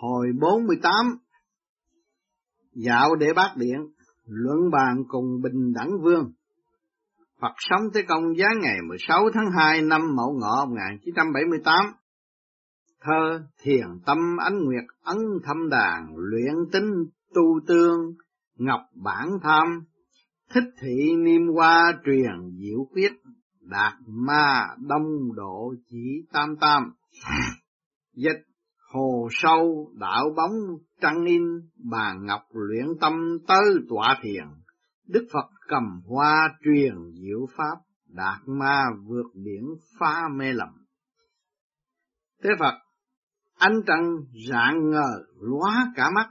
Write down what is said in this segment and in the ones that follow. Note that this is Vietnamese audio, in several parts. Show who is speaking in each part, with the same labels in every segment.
Speaker 1: Hồi 48 Dạo để bác điện, Luận bàn cùng Bình Đẳng Vương. Phật sống tới công giá ngày 16 tháng 2 năm Mậu Ngọ 1978 Thơ Thiền Tâm Ánh Nguyệt Ấn Thâm Đàn Luyện Tính Tu Tương Ngọc Bản Tham. Thích Thị Niêm Hoa Truyền Diệu Quyết Đạt Ma Đông Độ Chỉ Tam Tam. Dịch Hồ Sâu, Đạo Bóng, Trăng In bà Ngọc Luyện Tâm Tới Tọa Thiền. Đức Phật cầm hoa truyền diệu pháp, Đạt Ma vượt biển phá mê lầm. Thế Phật, ánh trăng rạng ngờ lóa cả mắt.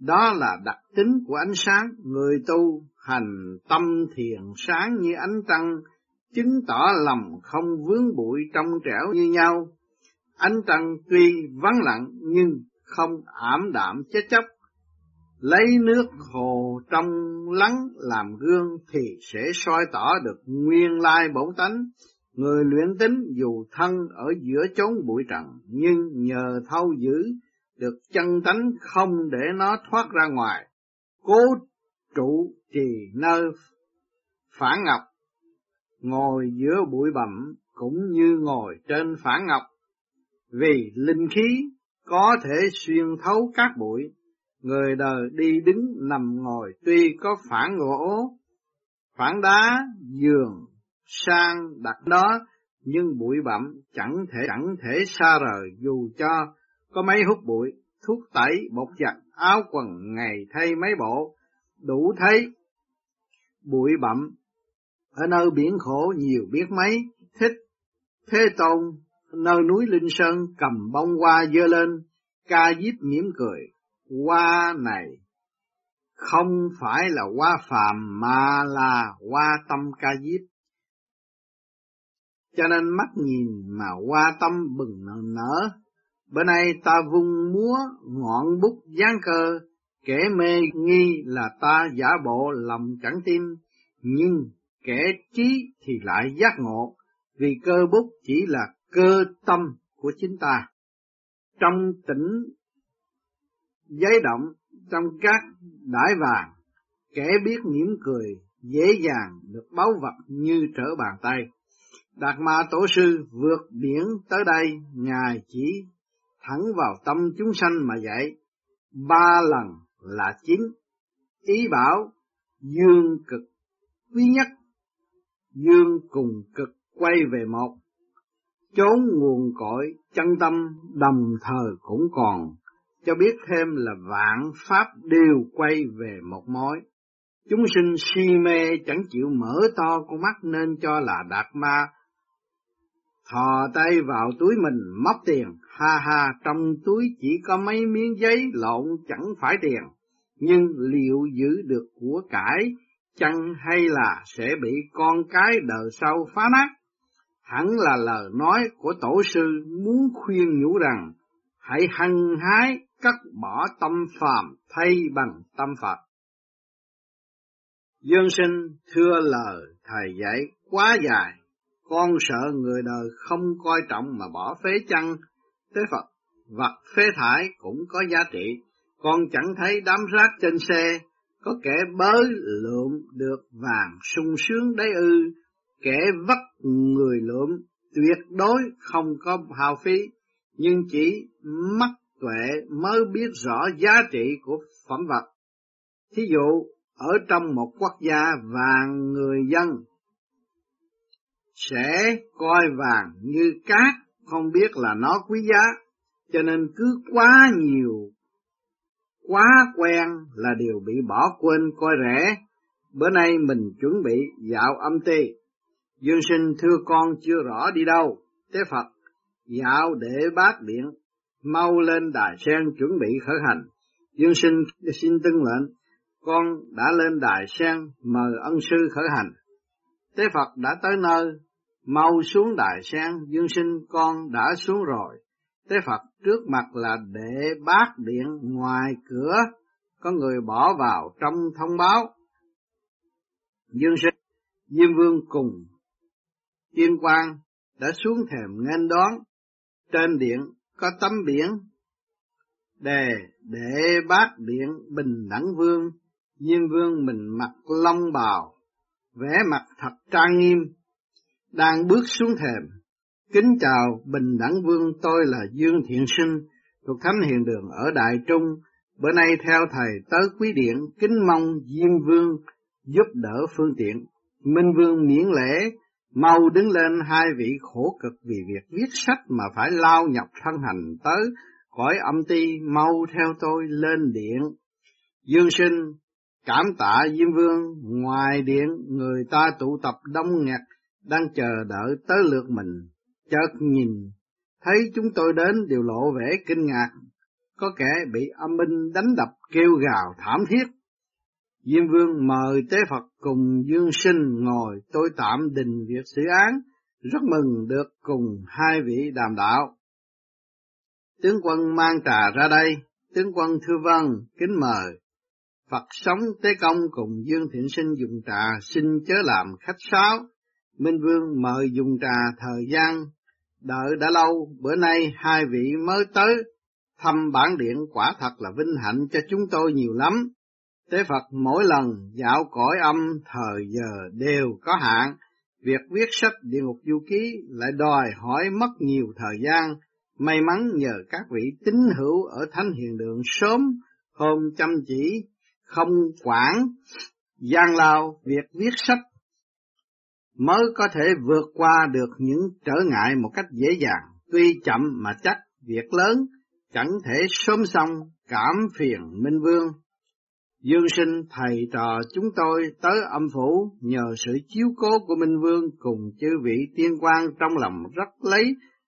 Speaker 1: Đó là đặc tính của ánh sáng. Người tu hành tâm thiền sáng như ánh trăng, chứng tỏ lòng không vướng bụi trong trẻo như nhau ánh trăng tuy vắng lặng nhưng không ảm đạm chết chóc lấy nước hồ trong lắng làm gương thì sẽ soi tỏ được nguyên lai bổn tánh Người luyện tính dù thân ở giữa chốn bụi trần, nhưng nhờ thâu giữ được chân tánh không để nó thoát ra ngoài. Cố trụ trì nơi phản ngọc, ngồi giữa bụi bặm cũng như ngồi trên phản ngọc. Vì linh khí có thể xuyên thấu các bụi, người đời đi đứng nằm ngồi tuy có phản gỗ, phản đá, giường, sang đặt đó nhưng bụi bặm chẳng thể chẳng thể xa rời dù cho có mấy hút bụi thuốc tẩy bột giặt áo quần ngày thay mấy bộ đủ thấy bụi bặm. Ở nơi biển khổ nhiều biết mấy thích thế tôn nơi núi linh sơn cầm bông hoa dơ lên ca diếp mỉm cười hoa này không phải là hoa phàm mà là hoa tâm ca diếp cho nên mắt nhìn mà hoa tâm bừng nở. Bữa nay ta vung múa ngọn bút gián cơ, kẻ mê nghi là ta giả bộ lòng chẳng tin, nhưng kẻ trí thì lại giác ngộ, vì cơ bút chỉ là cơ tâm của chính ta. Trong tỉnh giấy động, trong các đại vàng, kẻ biết mỉm cười, dễ dàng được báu vật như trở bàn tay. Đạt Ma Tổ Sư vượt biển tới đây, Ngài chỉ thẳng vào tâm chúng sanh mà dạy. Ba lần là chính. Ý bảo dương cực quý nhất, dương cùng cực quay về một. Chốn nguồn cội chân tâm đồng thời cũng còn, cho biết thêm là vạn pháp đều quay về một mối. Chúng sinh si mê chẳng chịu mở to con mắt nên cho là đạt ma thò tay vào túi mình móc tiền, ha ha, trong túi chỉ có mấy miếng giấy lộn chẳng phải tiền, nhưng liệu giữ được của cải, chăng hay là sẽ bị con cái đời sau phá nát? Hẳn là lời nói của tổ sư muốn khuyên nhủ rằng, hãy hăng hái cắt bỏ tâm phàm thay bằng tâm Phật. Dương sinh thưa lời thầy dạy quá dài, con sợ người đời không coi trọng mà bỏ phế chăng, thế Phật, vật phế thải cũng có giá trị. Con chẳng thấy đám rác trên xe, có kẻ bới lượm được vàng sung sướng đấy ư, kẻ vắt người lượm tuyệt đối không có hào phí, nhưng chỉ mắt tuệ mới biết rõ giá trị của phẩm vật. Thí dụ, ở trong một quốc gia vàng người dân sẽ coi vàng như cát, không biết là nó quý giá, cho nên cứ quá nhiều, quá quen là điều bị bỏ quên coi rẻ. Bữa nay mình chuẩn bị dạo âm ti. Dương sinh thưa con chưa rõ đi đâu, thế Phật, dạo để bác điện, mau lên đài sen chuẩn bị khởi hành. Dương sinh xin tưng lệnh, con đã lên đài sen mời ân sư khởi hành. Tế Phật đã tới nơi, mau xuống đài sen, dương sinh con đã xuống rồi. Tế Phật trước mặt là để bát điện ngoài cửa, có người bỏ vào trong thông báo. Dương sinh, Diêm Vương cùng Tiên Quang đã xuống thềm nghênh đón, trên điện có tấm biển, đề để bát điện bình đẳng vương, diên vương mình mặc long bào, vẻ mặt thật trang nghiêm, đang bước xuống thềm. Kính chào bình đẳng vương tôi là Dương Thiện Sinh, thuộc Thánh Hiền Đường ở Đại Trung, bữa nay theo thầy tới quý điện, kính mong Diêm vương giúp đỡ phương tiện. Minh vương miễn lễ, mau đứng lên hai vị khổ cực vì việc viết sách mà phải lao nhập thân hành tới, cõi âm ti mau theo tôi lên điện. Dương sinh, cảm tạ Diêm Vương, ngoài điện người ta tụ tập đông nghẹt, đang chờ đợi tới lượt mình, chợt nhìn, thấy chúng tôi đến đều lộ vẻ kinh ngạc, có kẻ bị âm binh đánh đập kêu gào thảm thiết. Diêm Vương mời Tế Phật cùng Dương Sinh ngồi tôi tạm đình việc xử án, rất mừng được cùng hai vị đàm đạo. Tướng quân mang trà ra đây, tướng quân thưa vân kính mời. Phật sống Tế Công cùng Dương Thiện Sinh dùng trà xin chớ làm khách sáo. Minh Vương mời dùng trà thời gian, đợi đã lâu, bữa nay hai vị mới tới, thăm bản điện quả thật là vinh hạnh cho chúng tôi nhiều lắm. Tế Phật mỗi lần dạo cõi âm thời giờ đều có hạn, việc viết sách địa ngục du ký lại đòi hỏi mất nhiều thời gian, may mắn nhờ các vị tín hữu ở Thánh Hiền Đường sớm hôm chăm chỉ, không quản, gian lao việc viết sách mới có thể vượt qua được những trở ngại một cách dễ dàng, tuy chậm mà chắc, việc lớn chẳng thể sớm xong, cảm phiền Minh Vương. Dương sinh thầy trò chúng tôi tới âm phủ nhờ sự chiếu cố của Minh Vương cùng chư vị tiên quan trong lòng rất lấy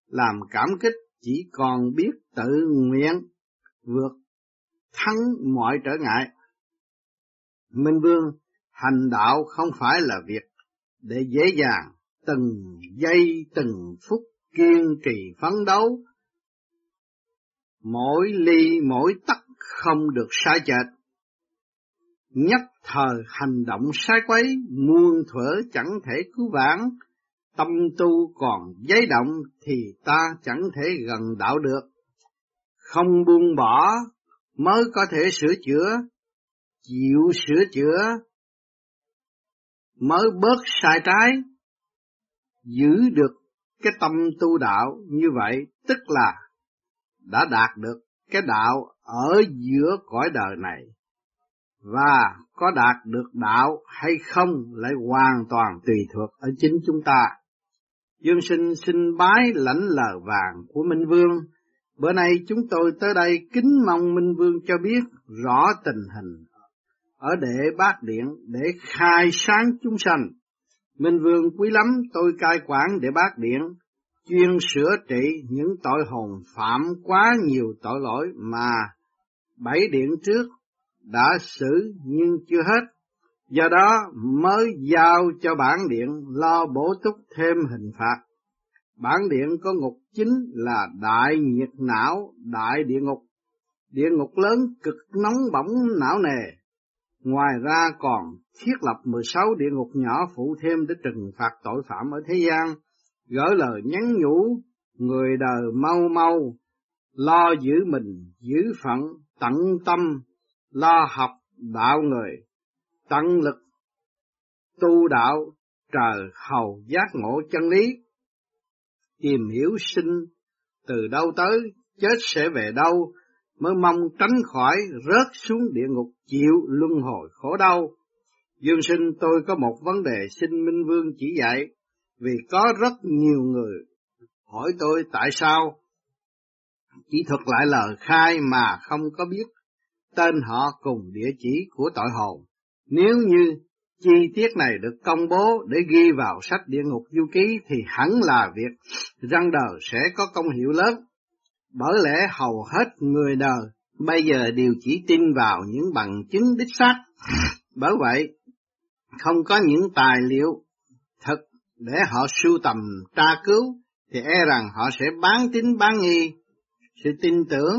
Speaker 1: làm cảm kích chỉ còn biết tự nguyện vượt thắng mọi trở ngại. Minh Vương, hành đạo không phải là việc để dễ dàng từng giây từng phút kiên trì phấn đấu. Mỗi ly mỗi tắc không được sai chệch. Nhất thời hành động sai quấy, muôn thuở chẳng thể cứu vãn, tâm tu còn giấy động thì ta chẳng thể gần đạo được. Không buông bỏ mới có thể sửa chữa, chịu sửa chữa mới bớt sai trái, giữ được cái tâm tu đạo như vậy tức là đã đạt được cái đạo ở giữa cõi đời này và có đạt được đạo hay không lại hoàn toàn tùy thuộc ở chính chúng ta. Dương sinh xin bái lãnh lờ vàng của Minh Vương. Bữa nay chúng tôi tới đây kính mong Minh Vương cho biết rõ tình hình ở đệ bát điện để khai sáng chúng sanh. Minh Vương quý lắm tôi cai quản để bát điện, chuyên sửa trị những tội hồn phạm quá nhiều tội lỗi mà bảy điện trước đã xử nhưng chưa hết. Do đó mới giao cho bản điện lo bổ túc thêm hình phạt. Bản điện có ngục chính là đại nhiệt não, đại địa ngục. Địa ngục lớn cực nóng bỏng não nề, Ngoài ra còn thiết lập 16 địa ngục nhỏ phụ thêm để trừng phạt tội phạm ở thế gian, gỡ lời nhắn nhủ người đời mau mau, lo giữ mình, giữ phận, tận tâm, lo học đạo người, tận lực tu đạo trời hầu giác ngộ chân lý, tìm hiểu sinh từ đâu tới, chết sẽ về đâu, mới mong tránh khỏi rớt xuống địa ngục chịu luân hồi khổ đau. Dương sinh tôi có một vấn đề xin Minh Vương chỉ dạy, vì có rất nhiều người hỏi tôi tại sao chỉ thuật lại lời khai mà không có biết tên họ cùng địa chỉ của tội hồn. Nếu như chi tiết này được công bố để ghi vào sách địa ngục du ký thì hẳn là việc răng đời sẽ có công hiệu lớn bởi lẽ hầu hết người đời bây giờ đều chỉ tin vào những bằng chứng đích xác. Bởi vậy, không có những tài liệu thật để họ sưu tầm tra cứu, thì e rằng họ sẽ bán tín bán nghi. Sự tin tưởng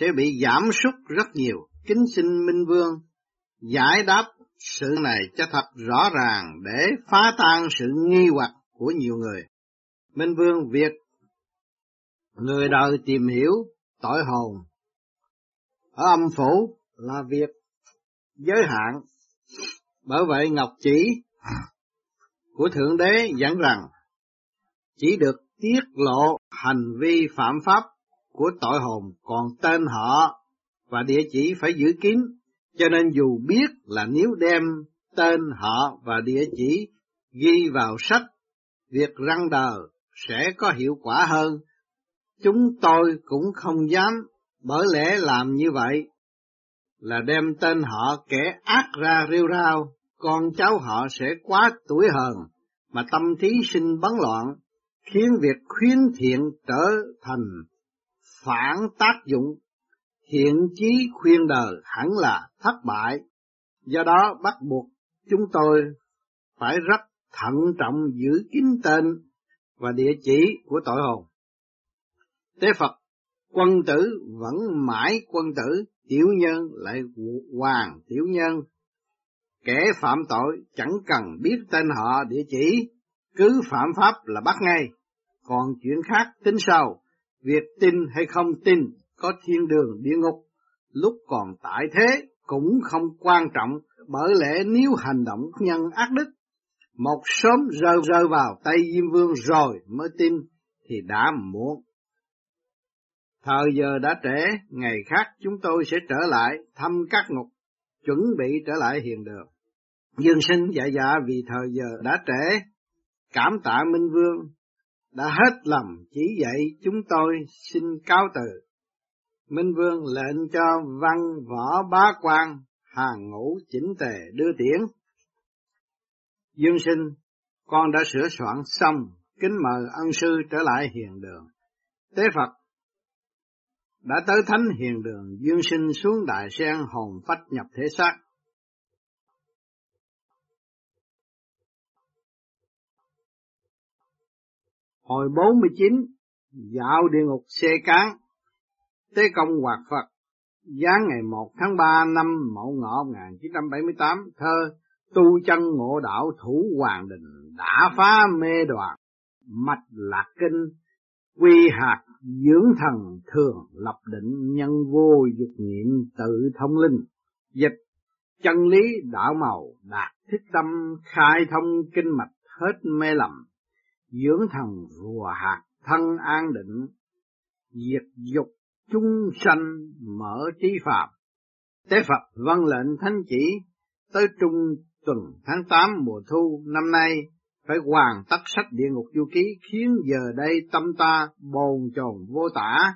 Speaker 1: sẽ bị giảm sút rất nhiều. Kính xin Minh Vương giải đáp sự này cho thật rõ ràng để phá tan sự nghi hoặc của nhiều người. Minh Vương việc Người đời tìm hiểu tội hồn ở âm phủ là việc giới hạn. Bởi vậy Ngọc Chỉ của Thượng Đế dẫn rằng chỉ được tiết lộ hành vi phạm pháp của tội hồn còn tên họ và địa chỉ phải giữ kín. Cho nên dù biết là nếu đem tên họ và địa chỉ ghi vào sách, việc răng đờ sẽ có hiệu quả hơn. Chúng tôi cũng không dám bởi lẽ làm như vậy, là đem tên họ kẻ ác ra rêu rao, con cháu họ sẽ quá tuổi hờn, mà tâm trí sinh bấn loạn, khiến việc khuyến thiện trở thành phản tác dụng, hiện chí khuyên đời hẳn là thất bại. Do đó bắt buộc chúng tôi phải rất thận trọng giữ kín tên và địa chỉ của tội hồn. Tế Phật, quân tử vẫn mãi quân tử, tiểu nhân lại hoàng tiểu nhân. Kẻ phạm tội chẳng cần biết tên họ địa chỉ, cứ phạm pháp là bắt ngay còn chuyện khác tính sau, việc tin hay không tin, có thiên đường địa ngục, lúc còn tại thế cũng không quan trọng, bởi lẽ nếu hành động nhân ác đức, một sớm rơi rơi vào tay Diêm Vương rồi mới tin thì đã muộn. Thời giờ đã trễ, ngày khác chúng tôi sẽ trở lại thăm các ngục, chuẩn bị trở lại hiền đường. Dương sinh dạ dạ vì thời giờ đã trễ, cảm tạ Minh Vương đã hết lòng chỉ dạy chúng tôi xin cáo từ. Minh Vương lệnh cho văn võ bá quan hàng ngũ chỉnh tề đưa tiễn. Dương sinh, con đã sửa soạn xong, kính mời ân sư trở lại hiền đường. Tế Phật đã tới thánh hiền đường, dương sinh xuống đại sen hồn phách nhập thể xác. Hồi 49, dạo địa ngục xe cán, Tế công hoạt Phật, giáng ngày 1 tháng 3 năm Mậu Ngọ 1978, thơ Tu chân ngộ đạo thủ hoàng đình, đã phá mê đoàn, mạch lạc kinh, quy hạt dưỡng thần thường lập định nhân vô dục niệm tự thông linh, dịch chân lý đạo màu đạt thích tâm khai thông kinh mạch hết mê lầm dưỡng thần rùa hạt thân an định, diệt dục chung sanh mở trí phạm. Tế Phật văn lệnh thánh chỉ tới trung tuần tháng 8 mùa thu năm nay phải hoàn tất sách địa ngục du ký khiến giờ đây tâm ta bồn chồn vô tả,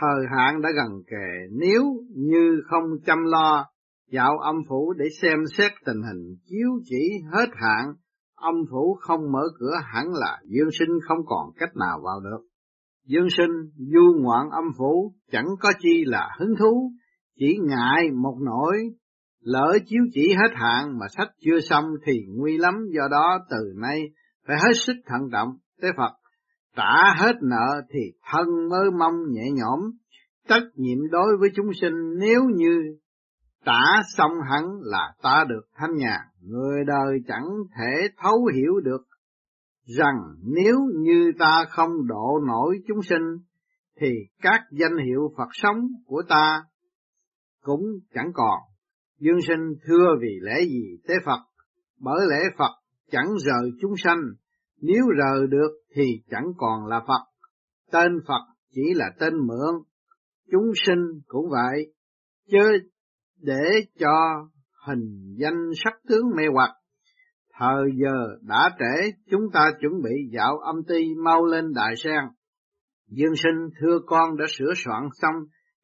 Speaker 1: thời hạn đã gần kề nếu như không chăm lo dạo âm phủ để xem xét tình hình chiếu chỉ hết hạn âm phủ không mở cửa hẳn là dương sinh không còn cách nào vào được. Dương sinh du ngoạn âm phủ chẳng có chi là hứng thú, chỉ ngại một nỗi lỡ chiếu chỉ hết hạn mà sách chưa xong thì nguy lắm do đó từ nay phải hết sức thận trọng. Tế Phật trả hết nợ thì thân mới mong nhẹ nhõm. Trách nhiệm đối với chúng sinh nếu như trả xong hẳn là ta được thanh nhàn người đời chẳng thể thấu hiểu được rằng nếu như ta không độ nổi chúng sinh thì các danh hiệu Phật sống của ta cũng chẳng còn. Dương sinh thưa vì lẽ gì tế Phật, bởi lẽ Phật chẳng rời chúng sanh, nếu rời được thì chẳng còn là Phật. Tên Phật chỉ là tên mượn, chúng sinh cũng vậy, chứ để cho hình danh sắc tướng mê hoặc. Thời giờ đã trễ, chúng ta chuẩn bị dạo âm ty mau lên đại sen. Dương sinh thưa con đã sửa soạn xong,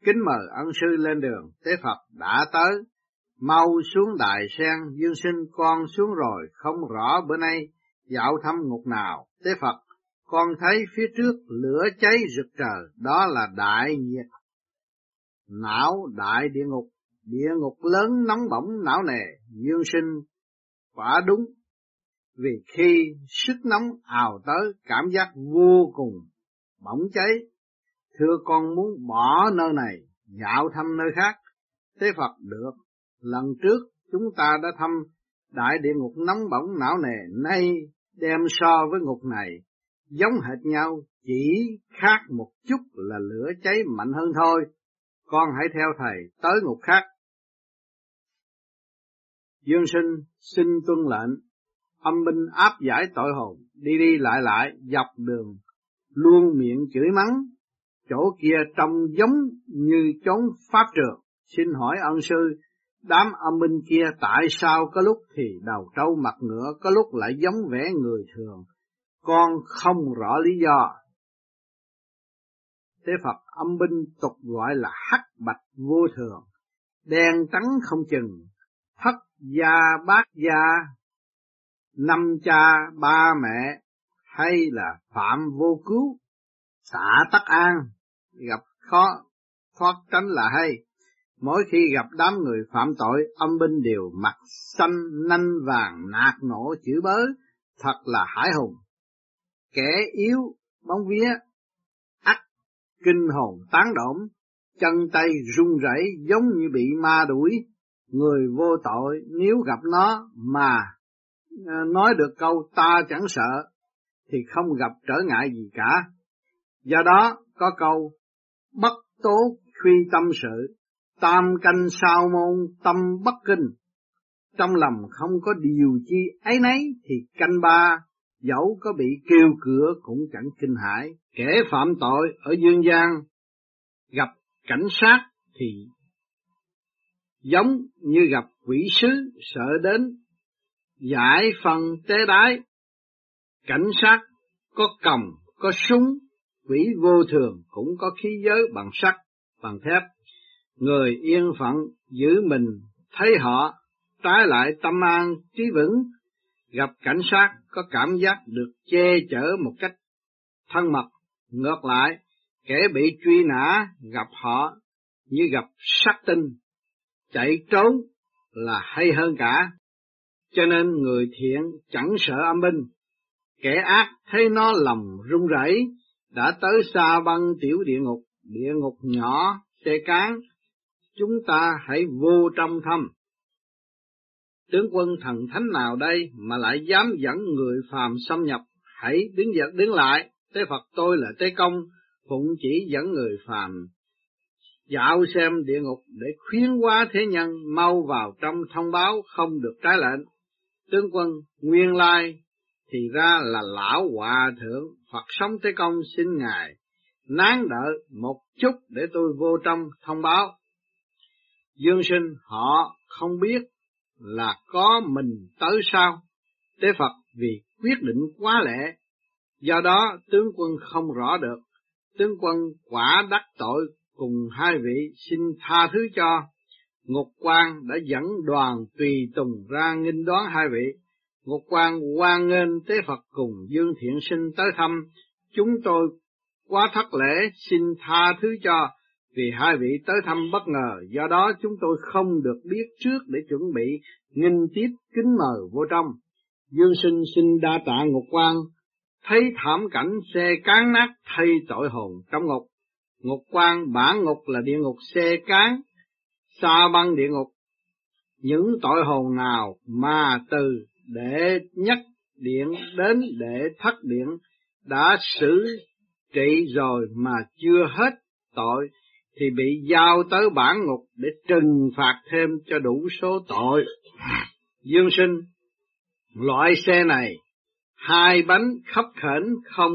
Speaker 1: kính mời ân sư lên đường, tế Phật đã tới. Mau xuống đại sen, dương sinh con xuống rồi, không rõ bữa nay dạo thăm ngục nào, tế Phật. Con thấy phía trước lửa cháy rực trời, đó là đại nhiệt. Não đại địa ngục địa ngục lớn nóng bỏng não nề, dương sinh, quả đúng, vì khi sức nóng ào tới cảm giác vô cùng bỏng cháy, thưa con muốn bỏ nơi này, dạo thăm nơi khác, thế Phật được, lần trước chúng ta đã thăm đại địa ngục nóng bỏng não nề, nay đem so với ngục này, giống hệt nhau, chỉ khác một chút là lửa cháy mạnh hơn thôi. Con hãy theo thầy tới ngục khác. Dương sinh xin tuân lệnh, âm binh áp giải tội hồn, đi đi lại lại dọc đường, luôn miệng chửi mắng, chỗ kia trông giống như chốn pháp trường. Xin hỏi ân sư, đám âm binh kia tại sao có lúc thì đầu trâu mặt ngựa, có lúc lại giống vẻ người thường, con không rõ lý do. Thế Phật âm binh tục gọi là hắc bạch vô thường, đen trắng không chừng, thất gia bác gia, năm cha ba mẹ, hay là phạm vô cứu, xả tắc an, gặp khó thoát tránh là hay. Mỗi khi gặp đám người phạm tội, âm binh đều mặt xanh nanh vàng nạt nổ chữ bớ, thật là hải hùng. Kẻ yếu bóng vía, ắt kinh hồn tán đổm chân tay run rẩy giống như bị ma đuổi. Người vô tội nếu gặp nó mà ờ, nói được câu ta chẳng sợ, thì không gặp trở ngại gì cả. Do đó có câu bất tố khuy tâm sự, tam canh sao môn tâm bất kinh. Trong lòng không có điều chi ấy nấy thì canh ba dẫu có bị kêu cửa cũng chẳng kinh hãi. Kẻ phạm tội ở dương gian gặp cảnh sát thì giống như gặp quỷ sứ sợ đến giải phần tế đái. Cảnh sát có cầm, có súng, quỷ vô thường cũng có khí giới bằng sắt, bằng thép. Người yên phận giữ mình thấy họ trái lại tâm an trí vững gặp cảnh sát có cảm giác được che chở một cách thân mật. Ngược lại, kẻ bị truy nã gặp họ như gặp sát tinh, chạy trốn là hay hơn cả. Cho nên người thiện chẳng sợ âm binh, kẻ ác thấy nó lòng run rẩy, đã tới xa băng tiểu địa ngục, địa ngục nhỏ, xe cán, chúng ta hãy vô trong thâm. Tướng quân thần thánh nào đây mà lại dám dẫn người phàm xâm nhập, hãy đứng dậy đứng lại, Tế Phật tôi là Tế Công, phụng chỉ dẫn người phàm dạo xem địa ngục để khuyến hóa thế nhân mau vào trong thông báo không được trái lệnh. Tướng quân nguyên lai thì ra là lão hòa thượng Phật sống thế Công xin Ngài nán đợi một chút để tôi vô trong thông báo. Dương sinh họ không biết là có mình tới sao? Tế Phật vì quyết định quá lẽ, do đó tướng quân không rõ được. Tướng quân quả đắc tội cùng hai vị xin tha thứ cho. Ngục quan đã dẫn đoàn tùy tùng ra nghinh đoán hai vị. Ngục quan hoan nghênh tế Phật cùng Dương Thiện Sinh tới thăm. Chúng tôi quá thất lễ xin tha thứ cho vì hai vị tới thăm bất ngờ, do đó chúng tôi không được biết trước để chuẩn bị nghinh tiếp kính mời vô trong. Dương sinh xin đa tạ ngục quan, thấy thảm cảnh xe cán nát thay tội hồn trong ngục. Ngục quan bản ngục là địa ngục xe cán, xa băng địa ngục. Những tội hồn nào mà từ để nhất điện đến để thất điện đã xử trị rồi mà chưa hết tội thì bị giao tới bản ngục để trừng phạt thêm cho đủ số tội. Dương sinh, loại xe này, hai bánh khắp khẩn không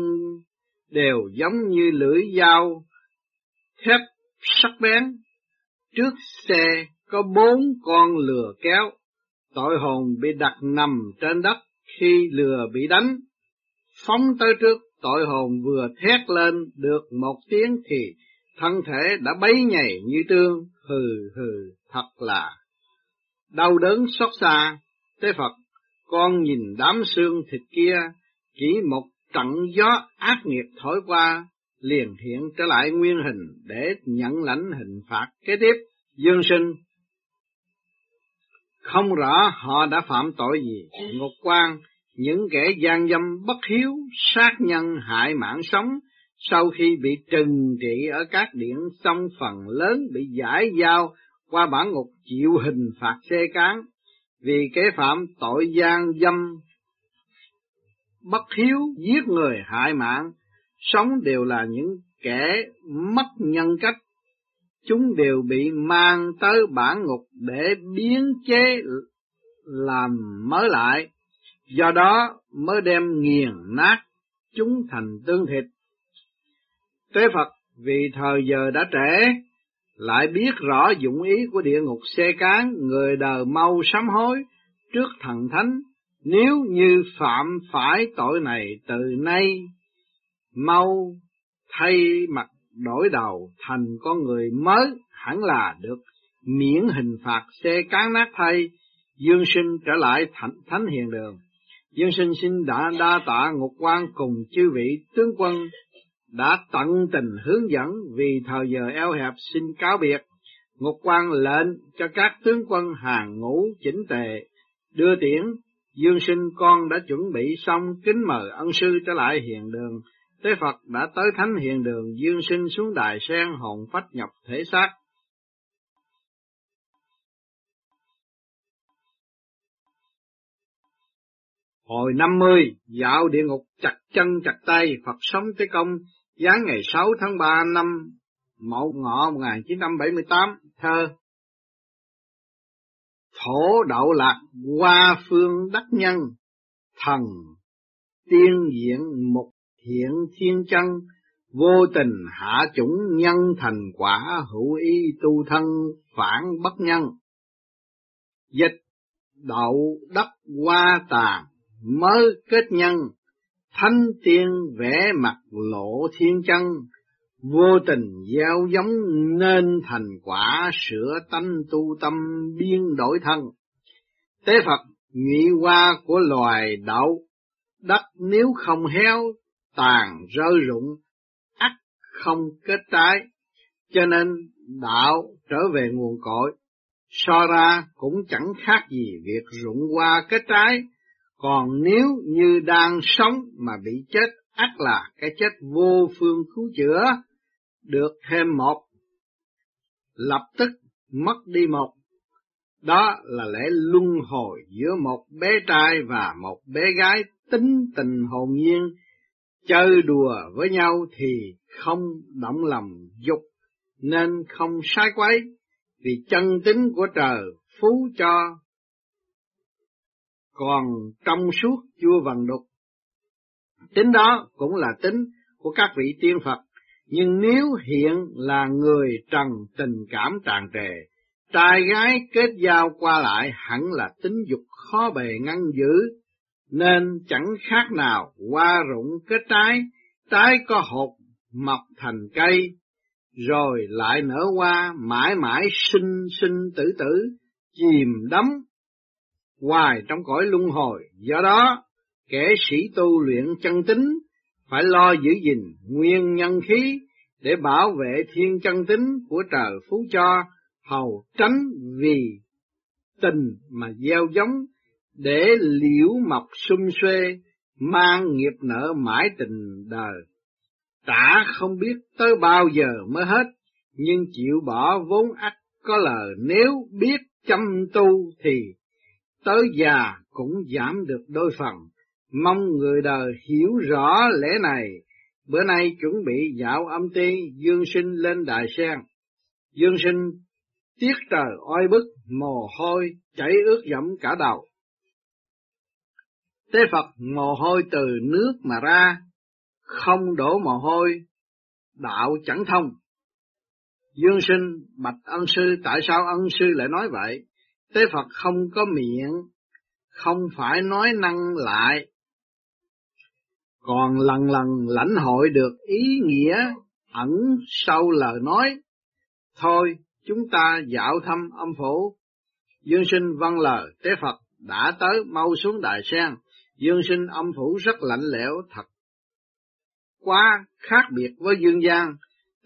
Speaker 1: đều giống như lưỡi dao thép sắc bén. Trước xe có bốn con lừa kéo, tội hồn bị đặt nằm trên đất khi lừa bị đánh. Phóng tới trước, tội hồn vừa thét lên được một tiếng thì thân thể đã bấy nhảy như tương, hừ hừ, thật là đau đớn xót xa. Thế Phật, con nhìn đám xương thịt kia, chỉ một trận gió ác nghiệt thổi qua, liền hiện trở lại nguyên hình để nhận lãnh hình phạt kế tiếp. Dương sinh không rõ họ đã phạm tội gì, ngục quan, những kẻ gian dâm bất hiếu, sát nhân hại mạng sống, sau khi bị trừng trị ở các điện xong phần lớn bị giải giao qua bản ngục chịu hình phạt xê cán vì kế phạm tội gian dâm bất hiếu giết người hại mạng sống đều là những kẻ mất nhân cách. Chúng đều bị mang tới bản ngục để biến chế làm mới lại, do đó mới đem nghiền nát chúng thành tương thịt. Tế Phật vì thời giờ đã trễ, lại biết rõ dụng ý của địa ngục xe cán, người đời mau sám hối trước thần thánh, nếu như phạm phải tội này từ nay, mau thay mặt đổi đầu thành con người mới hẳn là được miễn hình phạt xe cán nát thay, dương sinh trở lại thánh, thánh hiền đường. Dương sinh xin đã đa tạ ngục quan cùng chư vị tướng quân đã tận tình hướng dẫn vì thời giờ eo hẹp xin cáo biệt. Ngục quan lệnh cho các tướng quân hàng ngũ chỉnh tề, đưa tiễn, dương sinh con đã chuẩn bị xong kính mời ân sư trở lại hiền đường. Tế Phật đã tới thánh hiền đường dương sinh xuống đài sen hồn phách nhập thể xác. Hồi năm mươi, dạo địa ngục chặt chân chặt tay, Phật sống tới công, giáng ngày 6 tháng 3 năm Mậu Ngọ 1978, thơ. Thổ đậu lạc qua phương đắc nhân, thần tiên diện mục hiện thiên chân, vô tình hạ chủng nhân thành quả hữu ý tu thân phản bất nhân. Dịch đậu đất qua tàn mới kết nhân, thánh tiên vẽ mặt lộ thiên chân, vô tình gieo giống nên thành quả sửa tánh tu tâm biên đổi thân. Tế Phật nhụy hoa của loài đậu, đất nếu không héo, tàn rơi rụng, ắt không kết trái, cho nên đạo trở về nguồn cội, so ra cũng chẳng khác gì việc rụng hoa kết trái, còn nếu như đang sống mà bị chết, ắt là cái chết vô phương cứu chữa, được thêm một, lập tức mất đi một. Đó là lẽ luân hồi giữa một bé trai và một bé gái tính tình hồn nhiên, chơi đùa với nhau thì không động lòng dục, nên không sai quấy, vì chân tính của trời phú cho còn trong suốt chưa vần đục. Tính đó cũng là tính của các vị tiên Phật, nhưng nếu hiện là người trần tình cảm tràn trề, trai gái kết giao qua lại hẳn là tính dục khó bề ngăn giữ, nên chẳng khác nào hoa rụng kết trái, trái có hột mọc thành cây, rồi lại nở hoa mãi mãi sinh sinh tử tử, chìm đắm hoài trong cõi luân hồi. Do đó, kẻ sĩ tu luyện chân tính phải lo giữ gìn nguyên nhân khí để bảo vệ thiên chân tính của trời phú cho, hầu tránh vì tình mà gieo giống để liễu mọc sum xuê, mang nghiệp nợ mãi tình đời. Trả không biết tới bao giờ mới hết, nhưng chịu bỏ vốn ắt có lời nếu biết chăm tu thì tới già cũng giảm được đôi phần. Mong người đời hiểu rõ lẽ này, bữa nay chuẩn bị dạo âm ti, dương sinh lên đài sen. Dương sinh tiết trời oi bức, mồ hôi chảy ướt dẫm cả đầu. Tế Phật mồ hôi từ nước mà ra, không đổ mồ hôi, đạo chẳng thông. Dương sinh bạch ân sư tại sao ân sư lại nói vậy? Tế Phật không có miệng, không phải nói năng lại, còn lần lần lãnh hội được ý nghĩa ẩn sau lời nói. Thôi, chúng ta dạo thăm âm phủ. Dương sinh văn lời, tế Phật đã tới mau xuống đại sen. Dương sinh âm phủ rất lạnh lẽo thật. Quá khác biệt với dương gian,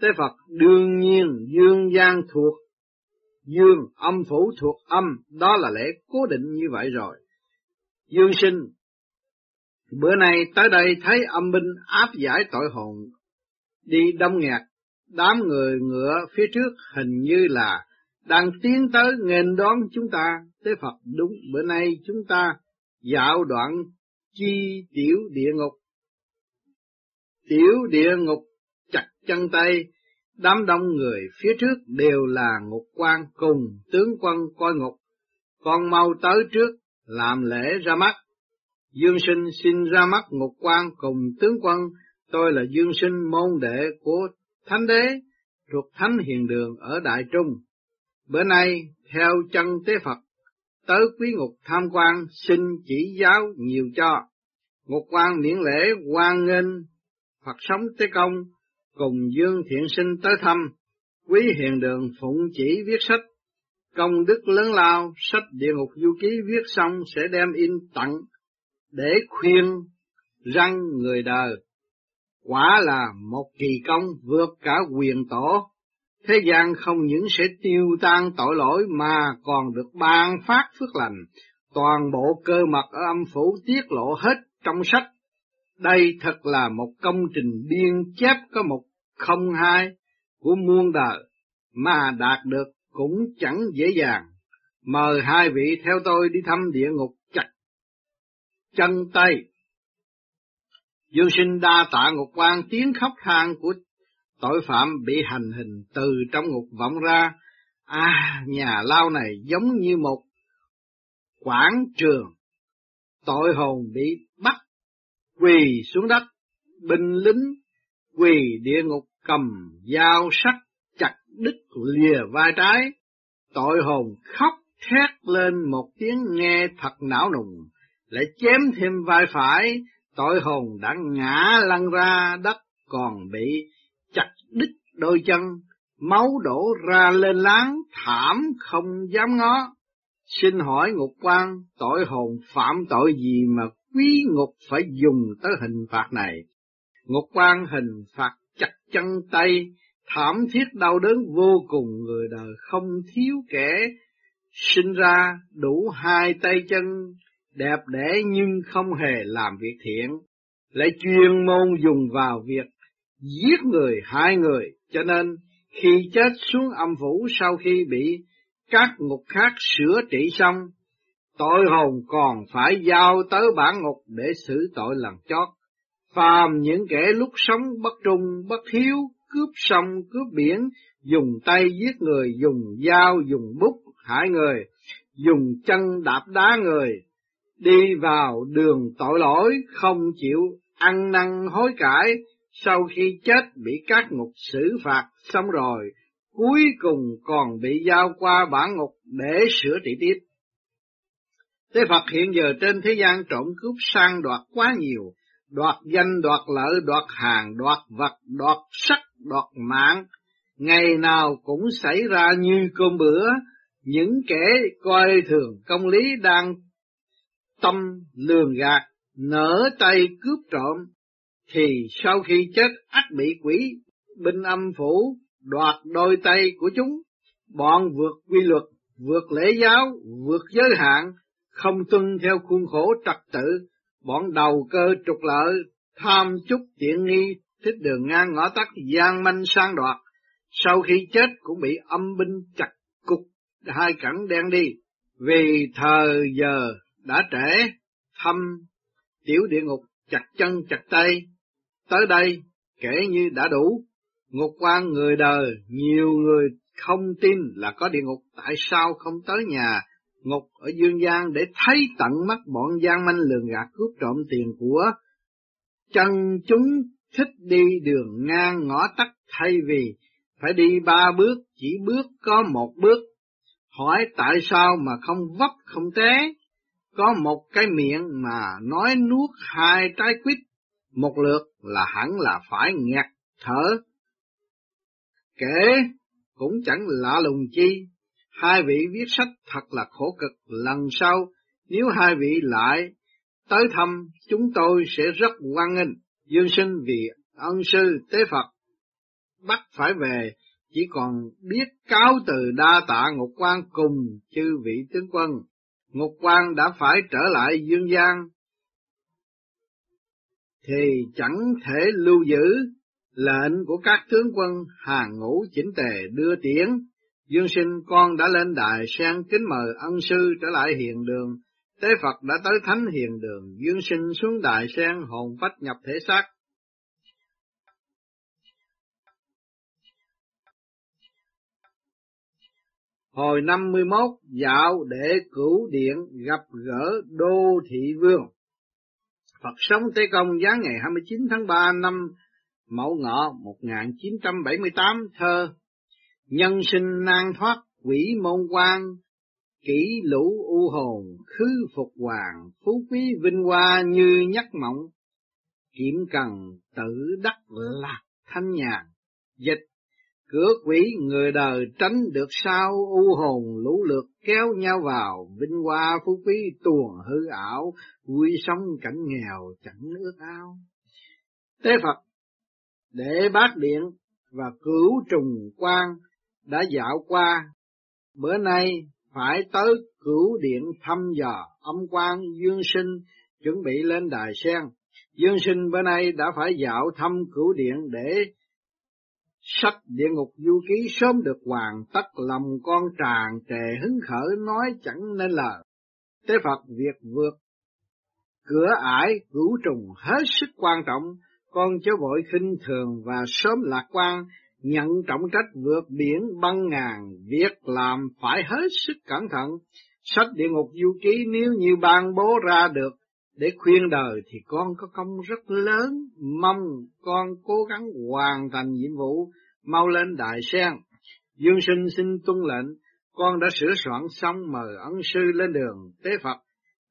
Speaker 1: tế Phật đương nhiên dương gian thuộc dương âm phủ thuộc âm, đó là lẽ cố định như vậy rồi. Dương sinh, bữa nay tới đây thấy âm binh áp giải tội hồn, đi đông nghẹt, đám người ngựa phía trước hình như là đang tiến tới nghênh đón chúng ta Tế Phật đúng bữa nay chúng ta dạo đoạn chi tiểu địa ngục tiểu địa ngục chặt chân tay Đám đông người phía trước đều là ngục quan cùng tướng quân coi ngục. Con mau tới trước, làm lễ ra mắt. Dương sinh xin ra mắt ngục quan cùng tướng quân, tôi là Dương sinh môn đệ của Thánh Đế, thuộc Thánh Hiền Đường ở Đại Trung. Bữa nay, theo chân tế Phật, tới quý ngục tham quan xin chỉ giáo nhiều cho. Ngục quan miễn lễ quan nghênh Phật sống tế công, cùng Dương Thiện Sinh tới thăm, quý hiền đường phụng chỉ viết sách, công đức lớn lao, sách địa ngục du ký viết xong sẽ đem in tặng, để khuyên răng người đời. Quả là một kỳ công vượt cả quyền tổ, thế gian không những sẽ tiêu tan tội lỗi mà còn được ban phát phước lành, toàn bộ cơ mật ở âm phủ tiết lộ hết trong sách. Đây thật là một công trình biên chép có một không hai của muôn đời, mà đạt được cũng chẳng dễ dàng. Mời hai vị theo tôi đi thăm địa ngục chặt chân tay. Dương sinh đa tạ ngục quan tiếng khóc than của tội phạm bị hành hình từ trong ngục vọng ra. À, nhà lao này giống như một quảng trường. Tội hồn bị bắt, quỳ xuống đất, binh lính quỳ địa ngục cầm dao sắt chặt đứt lìa vai trái. Tội hồn khóc thét lên một tiếng nghe thật não nùng, lại chém thêm vai phải, tội hồn đã ngã lăn ra đất còn bị chặt đứt đôi chân, máu đổ ra lên láng, thảm không dám ngó. Xin hỏi ngục quan, tội hồn phạm tội gì mà quý ngục phải dùng tới hình phạt này? Ngục quan hình phạt chặt chân tay, thảm thiết đau đớn vô cùng người đời không thiếu kẻ sinh ra đủ hai tay chân đẹp đẽ nhưng không hề làm việc thiện, lại chuyên môn dùng vào việc giết người hại người, cho nên khi chết xuống âm phủ sau khi bị các ngục khác sửa trị xong, tội hồn còn phải giao tới bản ngục để xử tội lần chót. Phàm những kẻ lúc sống bất trung, bất hiếu, cướp sông, cướp biển, dùng tay giết người, dùng dao, dùng bút hại người, dùng chân đạp đá người, đi vào đường tội lỗi, không chịu ăn năn hối cải, sau khi chết bị các ngục xử phạt xong rồi, cuối cùng còn bị giao qua bản ngục để sửa trị tiếp. Thế Phật hiện giờ trên thế gian trộm cướp sang đoạt quá nhiều, đoạt danh, đoạt lợi, đoạt hàng, đoạt vật, đoạt sắc, đoạt mạng, ngày nào cũng xảy ra như cơm bữa, những kẻ coi thường công lý đang tâm lường gạt, nở tay cướp trộm, thì sau khi chết ắt bị quỷ binh âm phủ đoạt đôi tay của chúng, bọn vượt quy luật, vượt lễ giáo, vượt giới hạn, không tuân theo khuôn khổ trật tự, bọn đầu cơ trục lợi, tham chút tiện nghi, thích đường ngang ngõ tắt gian manh sang đoạt, sau khi chết cũng bị âm binh chặt cục hai cẳng đen đi, vì thời giờ đã trễ, thăm tiểu địa ngục chặt chân chặt tay, tới đây kể như đã đủ, ngục quan người đời, nhiều người không tin là có địa ngục, tại sao không tới nhà? Ngục ở dương gian để thấy tận mắt bọn gian manh lường gạt cướp trộm tiền của. Chân chúng thích đi đường ngang ngõ tắt thay vì phải đi ba bước, chỉ bước có một bước. Hỏi tại sao mà không vấp không té, có một cái miệng mà nói nuốt hai trái quýt, một lượt là hẳn là phải nghẹt thở. Kể cũng chẳng lạ lùng chi, hai vị viết sách thật là khổ cực, lần sau nếu hai vị lại tới thăm chúng tôi sẽ rất quan nghênh, dương sinh vì ân sư tế Phật bắt phải về, chỉ còn biết cáo từ đa tạ ngục quan cùng chư vị tướng quân. Ngục quan đã phải trở lại dương gian, thì chẳng thể lưu giữ lệnh của các tướng quân hàng ngũ chỉnh tề đưa tiễn. Dương sinh con đã lên đài sen kính mời ân sư trở lại hiện đường, tế Phật đã tới thánh hiền đường, dương sinh xuống đài sen hồn phách nhập thể xác. Hồi năm mươi mốt dạo để cửu điện gặp gỡ đô thị vương. Phật sống Tế Công giá ngày 29 tháng 3 năm Mậu Ngọ 1978 thơ Nhân sinh nan thoát, quỷ môn quan kỹ lũ u hồn, khứ phục hoàng, phú quý vinh hoa như nhắc mộng. Kiểm cần tự đắc lạc thanh nhàn, dịch cửa quỷ người đời tránh được sao, u hồn lũ lượt kéo nhau vào. Vinh hoa phú quý tuồng hư ảo, vui sống cảnh nghèo chẳng ước ao. Tế phật để bát điện và cửu trùng quan đã dạo qua. Bữa nay phải tới cửu điện thăm dò âm quan dương sinh, chuẩn bị lên đài sen. Dương sinh bữa nay đã phải dạo thăm cửu điện để sách địa ngục du ký sớm được hoàn tất lòng con tràn trề hứng khởi nói chẳng nên lời. Tế phật việc vượt cửa ải vũ trùng hết sức quan trọng. Con chớ vội khinh thường và sớm lạc quan nhận trọng trách vượt biển băng ngàn, việc làm phải hết sức cẩn thận. Sách địa ngục du ký nếu như ban bố ra được để khuyên đời thì con có công rất lớn, mong con cố gắng hoàn thành nhiệm vụ, mau lên đại sen. Dương sinh xin tuân lệnh, con đã sửa soạn xong mời ân sư lên đường tế Phật,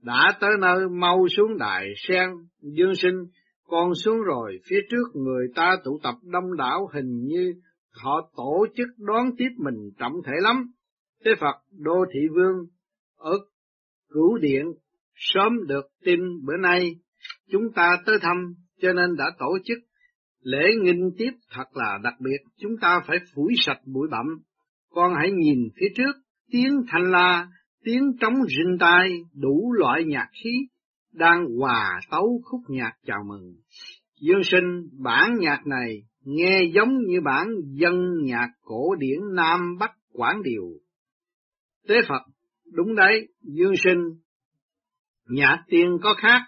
Speaker 1: đã tới nơi mau xuống đại sen. Dương sinh, con xuống rồi, phía trước người ta tụ tập đông đảo hình như họ tổ chức đón tiếp mình trọng thể lắm. Tế Phật Đô Thị Vương ở Cửu Điện sớm được tin bữa nay chúng ta tới thăm cho nên đã tổ chức lễ nghinh tiếp thật là đặc biệt. Chúng ta phải phủi sạch bụi bặm. Con hãy nhìn phía trước, tiếng thanh la, tiếng trống rinh tai, đủ loại nhạc khí đang hòa tấu khúc nhạc chào mừng. Dương sinh bản nhạc này nghe giống như bản dân nhạc cổ điển Nam Bắc Quảng Điều. Tế Phật, đúng đấy, dương sinh, nhạc tiên có khác,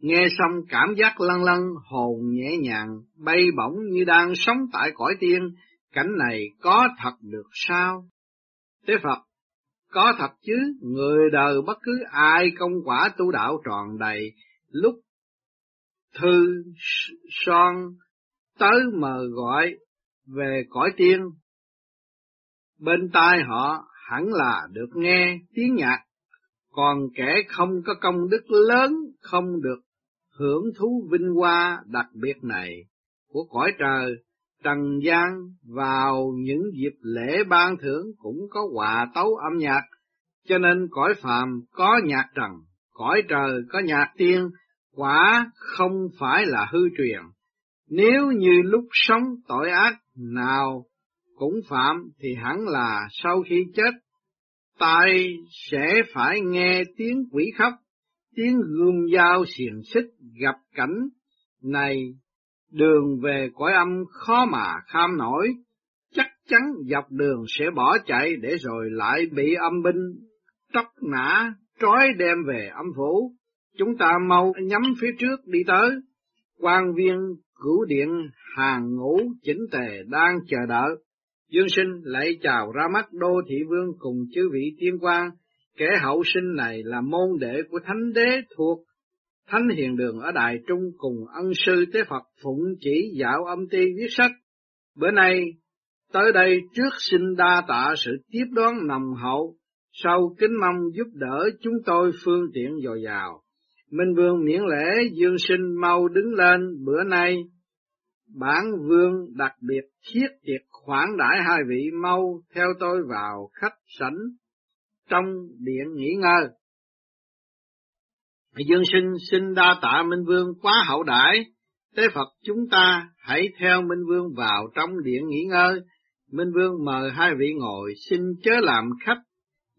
Speaker 1: nghe xong cảm giác lân lân, hồn nhẹ nhàng, bay bổng như đang sống tại cõi tiên, cảnh này có thật được sao? Tế Phật, có thật chứ, người đời bất cứ ai công quả tu đạo tròn đầy, lúc thư son tới mờ gọi về cõi tiên. Bên tai họ hẳn là được nghe tiếng nhạc, còn kẻ không có công đức lớn không được hưởng thú vinh hoa đặc biệt này của cõi trời, trần gian vào những dịp lễ ban thưởng cũng có hòa tấu âm nhạc, cho nên cõi phàm có nhạc trần, cõi trời có nhạc tiên, quả không phải là hư truyền. Nếu như lúc sống tội ác nào cũng phạm thì hẳn là sau khi chết, tai sẽ phải nghe tiếng quỷ khóc, tiếng gươm dao xiềng xích gặp cảnh này, đường về cõi âm khó mà kham nổi, chắc chắn dọc đường sẽ bỏ chạy để rồi lại bị âm binh tróc nã, trói đem về âm phủ. Chúng ta mau nhắm phía trước đi tới, quan viên cửu điện hàng ngũ chỉnh tề đang chờ đợi. Dương sinh lại chào ra mắt đô thị vương cùng chư vị tiên quan, kẻ hậu sinh này là môn đệ của thánh đế thuộc thánh hiền đường ở Đại Trung cùng ân sư tế Phật phụng chỉ dạo âm ti viết sách. Bữa nay tới đây trước xin đa tạ sự tiếp đón nồng hậu, sau kính mong giúp đỡ chúng tôi phương tiện dồi dào. Minh Vương miễn lễ dương sinh mau đứng lên bữa nay. Bản vương đặc biệt thiết tiệc khoản đãi hai vị mau theo tôi vào khách sảnh trong điện nghỉ ngơi. Dương sinh xin đa tạ Minh Vương quá hậu đãi, tế Phật chúng ta hãy theo Minh Vương vào trong điện nghỉ ngơi. Minh Vương mời hai vị ngồi xin chớ làm khách,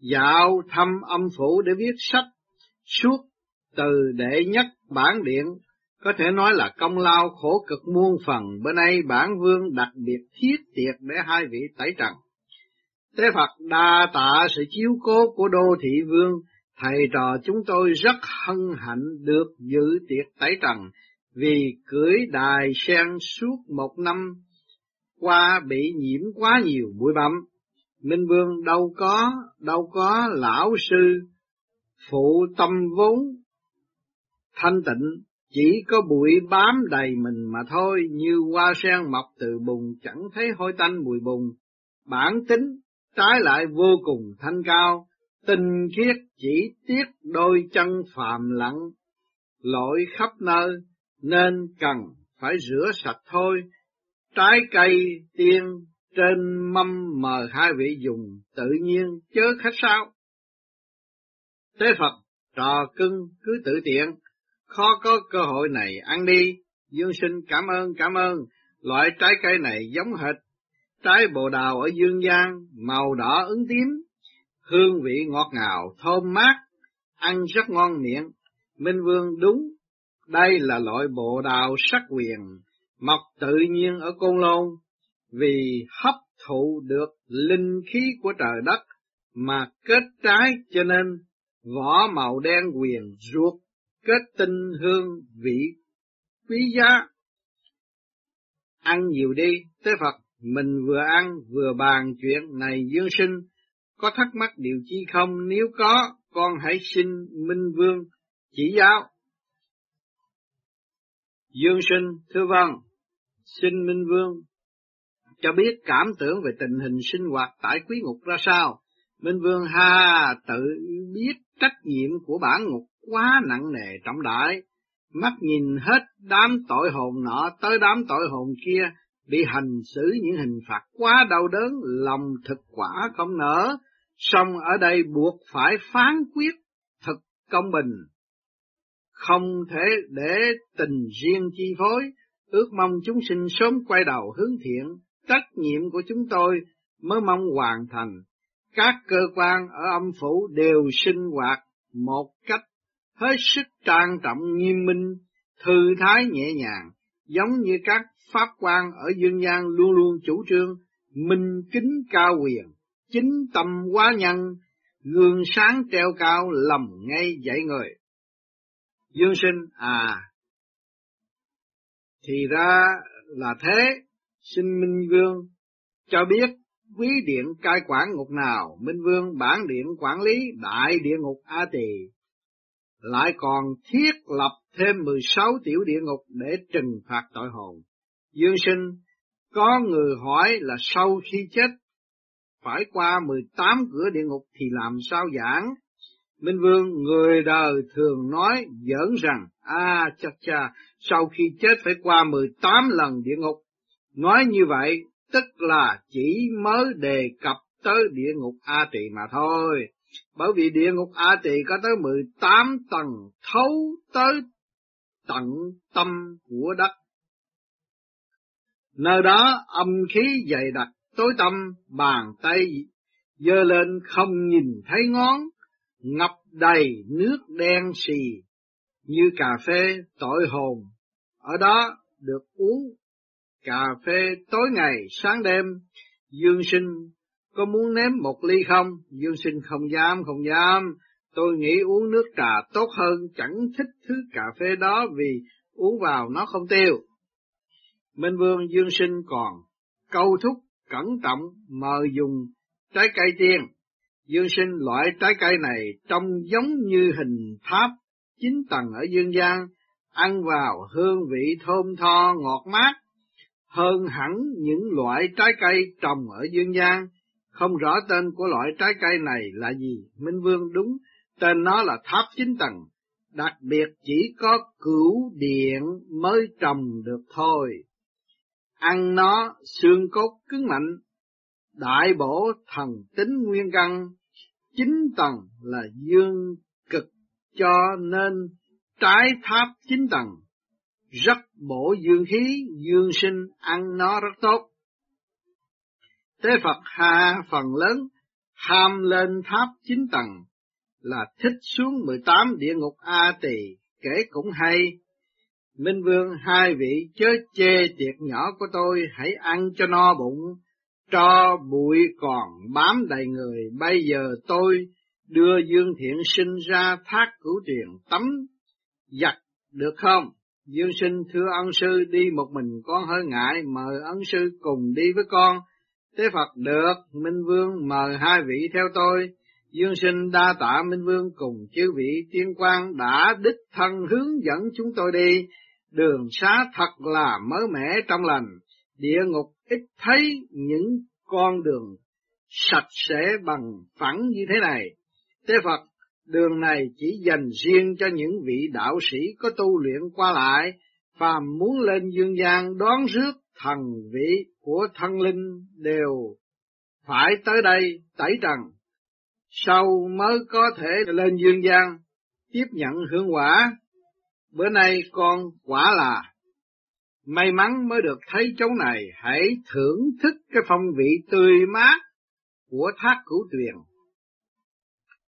Speaker 1: dạo thăm âm phủ để viết sách, suốt từ đệ nhất bản điện có thể nói là công lao khổ cực muôn phần, bữa nay bản vương đặc biệt thiết tiệc để hai vị tẩy trần. thế Phật đa tạ sự chiếu cố của Đô Thị Vương, thầy trò chúng tôi rất hân hạnh được dự tiệc tẩy trần, vì cưới đài sen suốt một năm qua bị nhiễm quá nhiều bụi bặm, Minh Vương đâu có, đâu có lão sư phụ tâm vốn thanh tịnh, chỉ có bụi bám đầy mình mà thôi, như hoa sen mọc từ bùn chẳng thấy hôi tanh mùi bùn. Bản tính trái lại vô cùng thanh cao, tinh khiết chỉ tiếc đôi chân phàm lặng, lỗi khắp nơi, nên cần phải rửa sạch thôi. Trái cây tiên trên mâm mờ hai vị dùng, tự nhiên chớ khách sao. Tế Phật, trò cưng cứ tự tiện, khó có cơ hội này ăn đi. Dương sinh cảm ơn cảm ơn, loại trái cây này giống hệt trái bồ đào ở dương gian, màu đỏ ứng tím, hương vị ngọt ngào, thơm mát, ăn rất ngon miệng. Minh Vương đúng, đây là loại bồ đào sắc quyền, mọc tự nhiên ở Côn Lôn, vì hấp thụ được linh khí của trời đất mà kết trái cho nên vỏ màu đen quyền ruột kết tinh hương vị quý giá. Ăn nhiều đi, tế Phật, mình vừa ăn vừa bàn chuyện này dương sinh, có thắc mắc điều chi không? Nếu có, con hãy xin Minh Vương chỉ giáo. Dương sinh, thưa vâng, xin Minh Vương cho biết cảm tưởng về tình hình sinh hoạt tại quý ngục ra sao. Minh Vương ha tự biết trách nhiệm của bản ngục quá nặng nề trọng đại, mắt nhìn hết đám tội hồn nọ tới đám tội hồn kia, bị hành xử những hình phạt quá đau đớn, lòng thực quả không nở, song ở đây buộc phải phán quyết thật công bình. Không thể để tình riêng chi phối, ước mong chúng sinh sớm quay đầu hướng thiện, trách nhiệm của chúng tôi mới mong hoàn thành. Các cơ quan ở âm phủ đều sinh hoạt một cách hết sức trang trọng nghiêm minh, thư thái nhẹ nhàng, giống như các pháp quan ở dương gian luôn luôn chủ trương minh kính cao quyền, chính tâm quá nhân, gương sáng treo cao lầm ngay dạy người. Dương sinh à, thì ra là thế, xin Minh Vương cho biết quý điện cai quản ngục nào, Minh Vương bản điện quản lý đại địa ngục A Tỳ, lại còn thiết lập thêm 16 tiểu địa ngục để trừng phạt tội hồn. Dương sinh, có người hỏi là sau khi chết phải qua 18 cửa địa ngục thì làm sao giảng? Minh Vương, người đời thường nói giỡn rằng, à cha cha, sau khi chết phải qua 18 lần địa ngục. Nói như vậy, tức là chỉ mới đề cập tới địa ngục A Tỳ mà thôi. Bởi vì địa ngục A Tỳ có tới 18 tầng thấu tới tận tâm của đất. Nơi đó âm khí dày đặc, tối tâm, bàn tay dơ lên không nhìn thấy ngón, ngập đầy nước đen xì, như cà phê tội hồn. Ở đó được uống cà phê tối ngày sáng đêm, Dương Sinh có muốn nếm một ly không? Dương Sinh không dám, không dám. Tôi nghĩ uống nước trà tốt hơn, chẳng thích thứ cà phê đó vì uống vào nó không tiêu. Minh Vương Dương Sinh còn câu thúc cẩn trọng mời dùng trái cây tiên. Dương Sinh loại trái cây này trông giống như hình tháp chín tầng ở dương gian, ăn vào hương vị thơm tho ngọt mát, hơn hẳn những loại trái cây trồng ở dương gian. Không rõ tên của loại trái cây này là gì, Minh Vương đúng, tên nó là tháp chín tầng, đặc biệt chỉ có cửu điện mới trồng được thôi. Ăn nó xương cốt cứng mạnh, đại bổ thần tính nguyên căn, chín tầng là dương cực cho nên trái tháp chín tầng rất bổ dương khí, dương sinh, ăn nó rất tốt. Tế Phật hạ phần lớn ham lên tháp chín tầng là thích xuống 18 địa ngục A tỳ kể cũng hay. Minh Vương hai vị chớ chê tiệc nhỏ của tôi hãy ăn cho no bụng, cho bụi còn bám đầy người. Bây giờ tôi đưa Dương Thiện sinh ra thác cửu truyền tắm giặt được không? Dương sinh thưa ân sư đi một mình con hơi ngại, mời ân sư cùng đi với con. Thế Phật được, Minh Vương mời hai vị theo tôi. Dương sinh đa tạ Minh Vương cùng chư vị tiên quan đã đích thân hướng dẫn chúng tôi đi. Đường xá thật là mới mẻ trong lành, địa ngục ít thấy những con đường sạch sẽ bằng phẳng như thế này. Thế Phật, đường này chỉ dành riêng cho những vị đạo sĩ có tu luyện qua lại, phàm muốn lên dương gian đón rước thần vị của thân linh đều phải tới đây tẩy trần, sau mới có thể lên dương gian tiếp nhận hương quả. Bữa nay con quả là may mắn mới được thấy chỗ này, hãy thưởng thức cái phong vị tươi mát của thác cửu tuyền.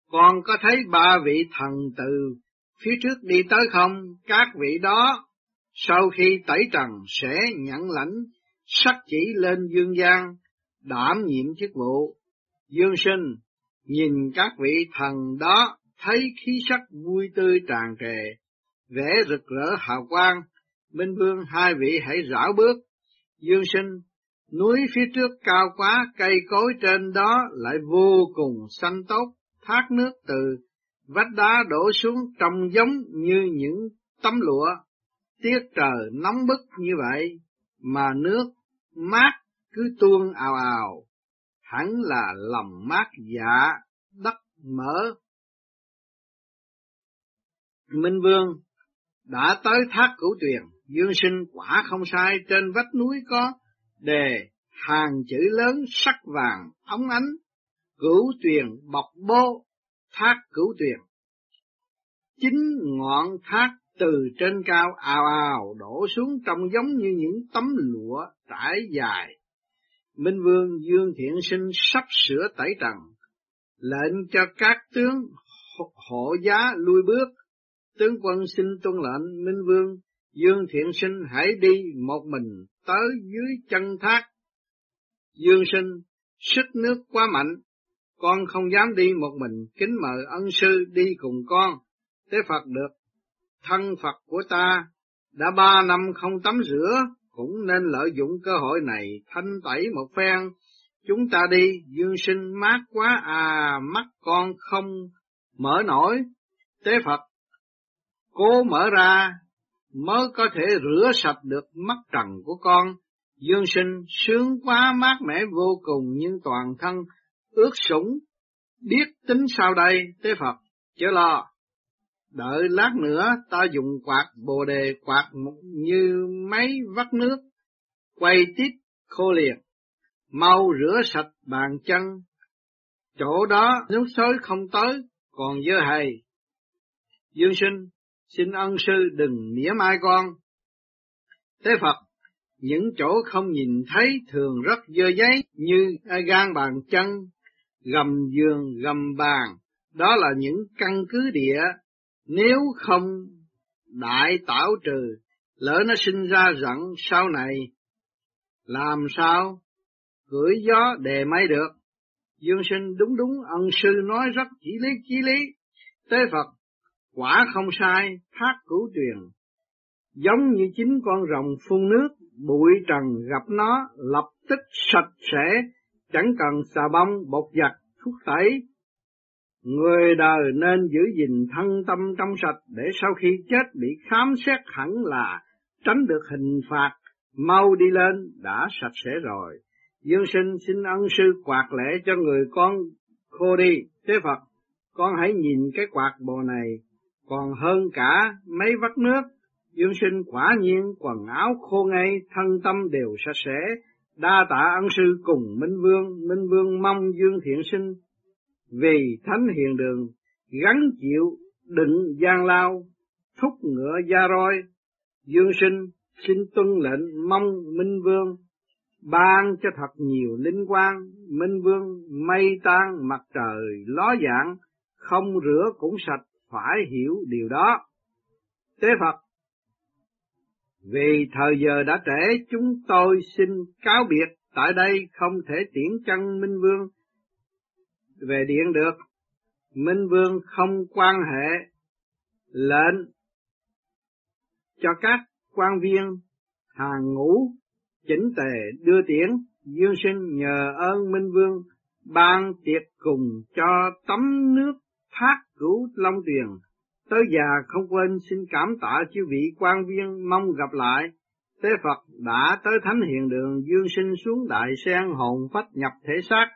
Speaker 1: Con có thấy ba vị thần từ phía trước đi tới không? Các vị đó sau khi tẩy trần sẽ nhận lãnh sắc chỉ lên dương gian, đảm nhiệm chức vụ. Dương sinh, nhìn các vị thần đó thấy khí sắc vui tươi tràn trề, vẻ rực rỡ hào quang, Minh Vương hai vị hãy rảo bước. Dương sinh, núi phía trước cao quá, cây cối trên đó lại vô cùng xanh tốt, thác nước từ vách đá đổ xuống trông giống như những tấm lụa. Tiết trời nóng bức như vậy, mà nước mát cứ tuôn ào ào, hẳn là lòng mát dạ, đất mở. Minh Vương đã tới thác cửu tuyền, dương sinh quả không sai, trên vách núi có đề hàng chữ lớn sắc vàng óng ánh, cửu tuyền bọc bô, thác cửu tuyền. Chính ngọn thác từ trên cao ào ào đổ xuống trông giống như những tấm lụa trải dài. Minh Vương Dương Thiện Sinh sắp sửa tẩy trần, lệnh cho các tướng hộ giá lui bước. Tướng quân xin tuân lệnh Minh Vương Dương Thiện Sinh hãy đi một mình tới dưới chân thác. Dương Sinh, sức nước quá mạnh, con không dám đi một mình, kính mời ân sư đi cùng con. thế Phật được thân Phật của ta đã ba năm không tắm rửa, cũng nên lợi dụng cơ hội này thanh tẩy một phen. Chúng ta đi, dương sinh mát quá à, mắt con không mở nổi. Tế Phật, cố mở ra mới có thể rửa sạch được mắt trần của con. Dương sinh sướng quá mát mẻ vô cùng nhưng toàn thân ướt sũng, biết tính sao đây, tế Phật, chớ lo. Đợi lát nữa ta dùng quạt bồ đề quạt như máy vắt nước, quay tít khô liền, mau rửa sạch bàn chân. Chỗ đó nước sới không tới, còn dơ hầy. Dương sinh, xin ân sư đừng mỉa mai con. Thế Phật, những chỗ không nhìn thấy thường rất dơ giấy như gan bàn chân, gầm giường, gầm bàn, đó là những căn cứ địa nếu không đại tảo trừ, lỡ nó sinh ra giận sau này, làm sao gửi gió đề máy được? Dương sinh đúng đúng, ân sư nói rất chỉ lý chỉ lý. Tế Phật, quả không sai, thác cửu truyền. Giống như chính con rồng phun nước, bụi trần gặp nó lập tức sạch sẽ, chẳng cần xà bông, bột giặt, thuốc tẩy, Người đời nên giữ gìn thân tâm trong sạch để sau khi chết bị khám xét hẳn là tránh được hình phạt, mau đi lên đã sạch sẽ rồi. Dương sinh xin ân sư quạt lễ cho người con khô đi, thế Phật, con hãy nhìn cái quạt bồ này, còn hơn cả mấy vắt nước. Dương sinh quả nhiên quần áo khô ngay, thân tâm đều sạch sẽ, đa tạ ân sư cùng Minh Vương, Minh Vương mong Dương thiện sinh vì thánh hiền đường, gắn chịu đựng gian lao, thúc ngựa gia roi, dương sinh xin tuân lệnh mong Minh Vương, ban cho thật nhiều linh quang, Minh Vương mây tan mặt trời ló dạng, không rửa cũng sạch, phải hiểu điều đó. Tế Phật Vì thời giờ đã trễ, chúng tôi xin cáo biệt, tại đây không thể tiễn chân Minh Vương, về điện được. Minh Vương không quan hệ lệnh cho các quan viên hàng ngũ chỉnh tề đưa tiễn Dương sinh nhờ ơn Minh Vương, ban tiệc cùng cho tắm nước thác cứu Long Tuyền. Tới già không quên xin cảm tạ chư vị quan viên mong gặp lại. Tế Phật đã tới thánh hiền đường dương sinh xuống đại sen hồn phách nhập thể xác